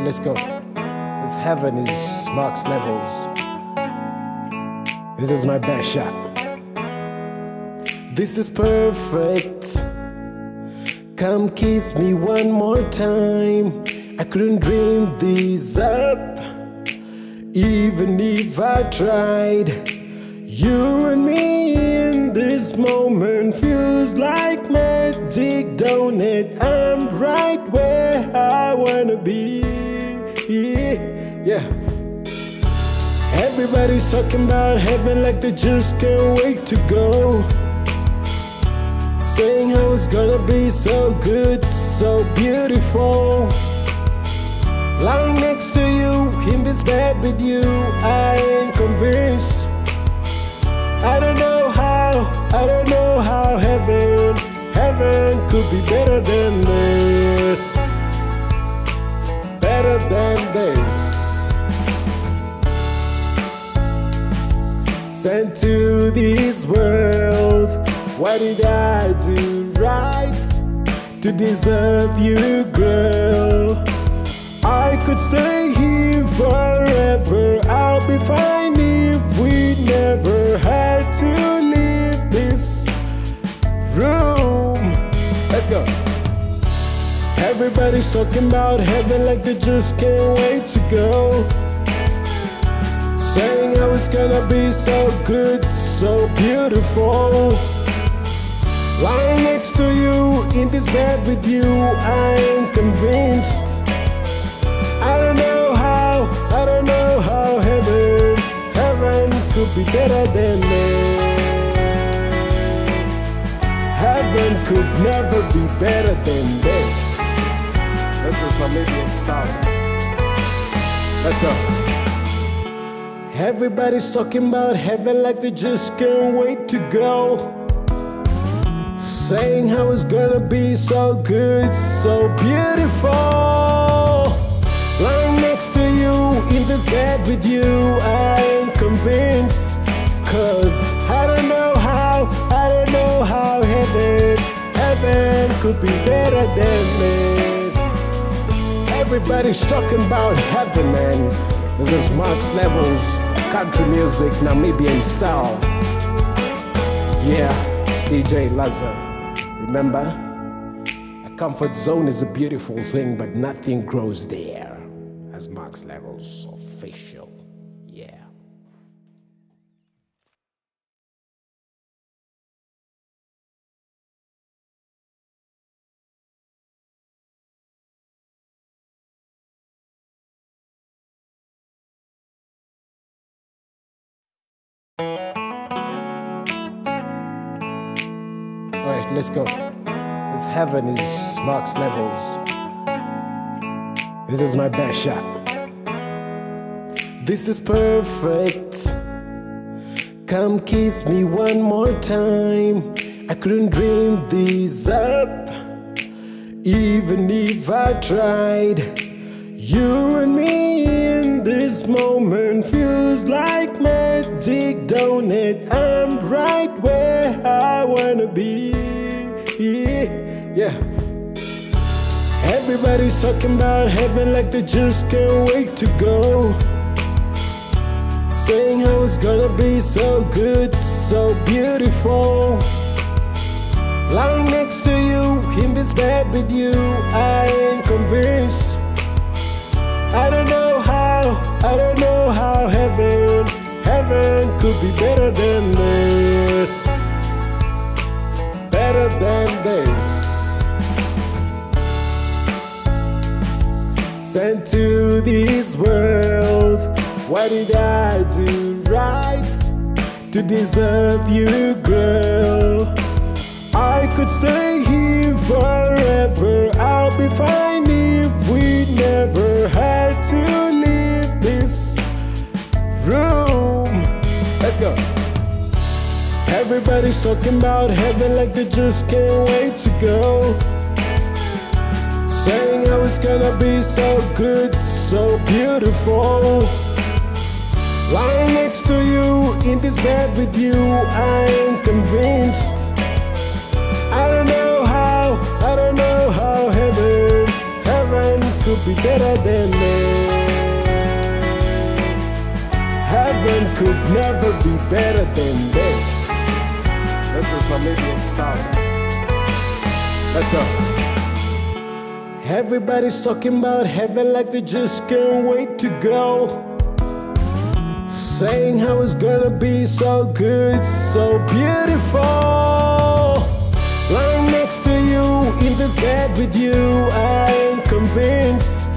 Let's go. This heaven is Mark's levels. This is my best shot. This is perfect. Come kiss me one more time. I couldn't dream this up, even if I tried. You and me this moment feels like magic, don't it? I'm right where I wanna be. Yeah. Everybody's talking about heaven like they just can't wait to go. Saying how it's gonna be so good, so beautiful. Lying next to you in this bed with you, I ain't convinced. I don't know I don't know how heaven, heaven could be better than this. Better than this. Sent to this world, what did I do right to deserve you, girl? I could stay here forever. I'll Everybody's talking about heaven like they just can't wait to go. Saying how it's gonna be so good, so beautiful. Lying next to you in this bed with you, I am convinced. I don't know how, I don't know how heaven, heaven could be better than this. Heaven could never be better than this. This is Namibian style. Let's go. Everybody's talking about heaven like they just can't wait to go. Saying how it's gonna be so good, so beautiful. Lying next to you in this bed with you, I am convinced. Cause I don't know how, I don't know how heaven, heaven could be better than this. Everybody's talking about heaven, man. This is Mark's Levels, country music, Namibian style. Yeah, it's DJ Lazar. Remember, a comfort zone is a beautiful thing, but nothing grows there. As Mark's Levels official. Alright, let's go. This heaven is Mark's levels. This is my best shot. This is perfect. Come kiss me one more time. I couldn't dream this up, even if I tried. You and me this moment feels like magic, don't it? I'm right where I wanna be. Yeah. Everybody's talking about heaven like they just can't wait to go. Saying how it's gonna be so good, so beautiful. Lying next to you in this bed with you, I am convinced. I don't know I don't know how heaven, heaven could be better than this. Better than this. Sent to this world, what did I do right to deserve you, girl? I could stay here forever. I'll be fine go. Everybody's talking about heaven like they just can't wait to go. Saying how it's gonna be so good, so beautiful. Lying next to you in this bed with you, I am convinced. I don't know how, I don't know how heaven, heaven could be be better than this. Heaven could never be better than this. This is Namibian style. Let's go. Everybody's talking about heaven like they just can't wait to go. Saying how it's gonna be so good, so beautiful. Lying next to you in this bed with you, I ain't convinced.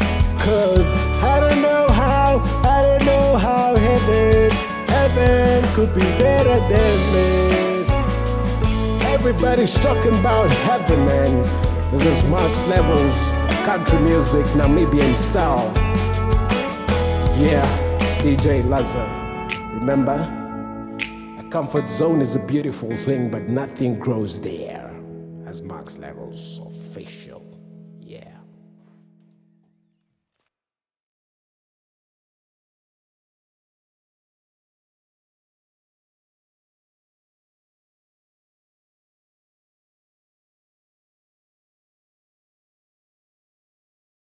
Cause I don't know how, I don't know how heaven, heaven could be better than this. Everybody's talking about heaven, man. This is Max Levels, country music, Namibian style. Yeah, it's DJ Lazar. Remember, a comfort zone is a beautiful thing, but nothing grows there. As Max Levels official. Yeah.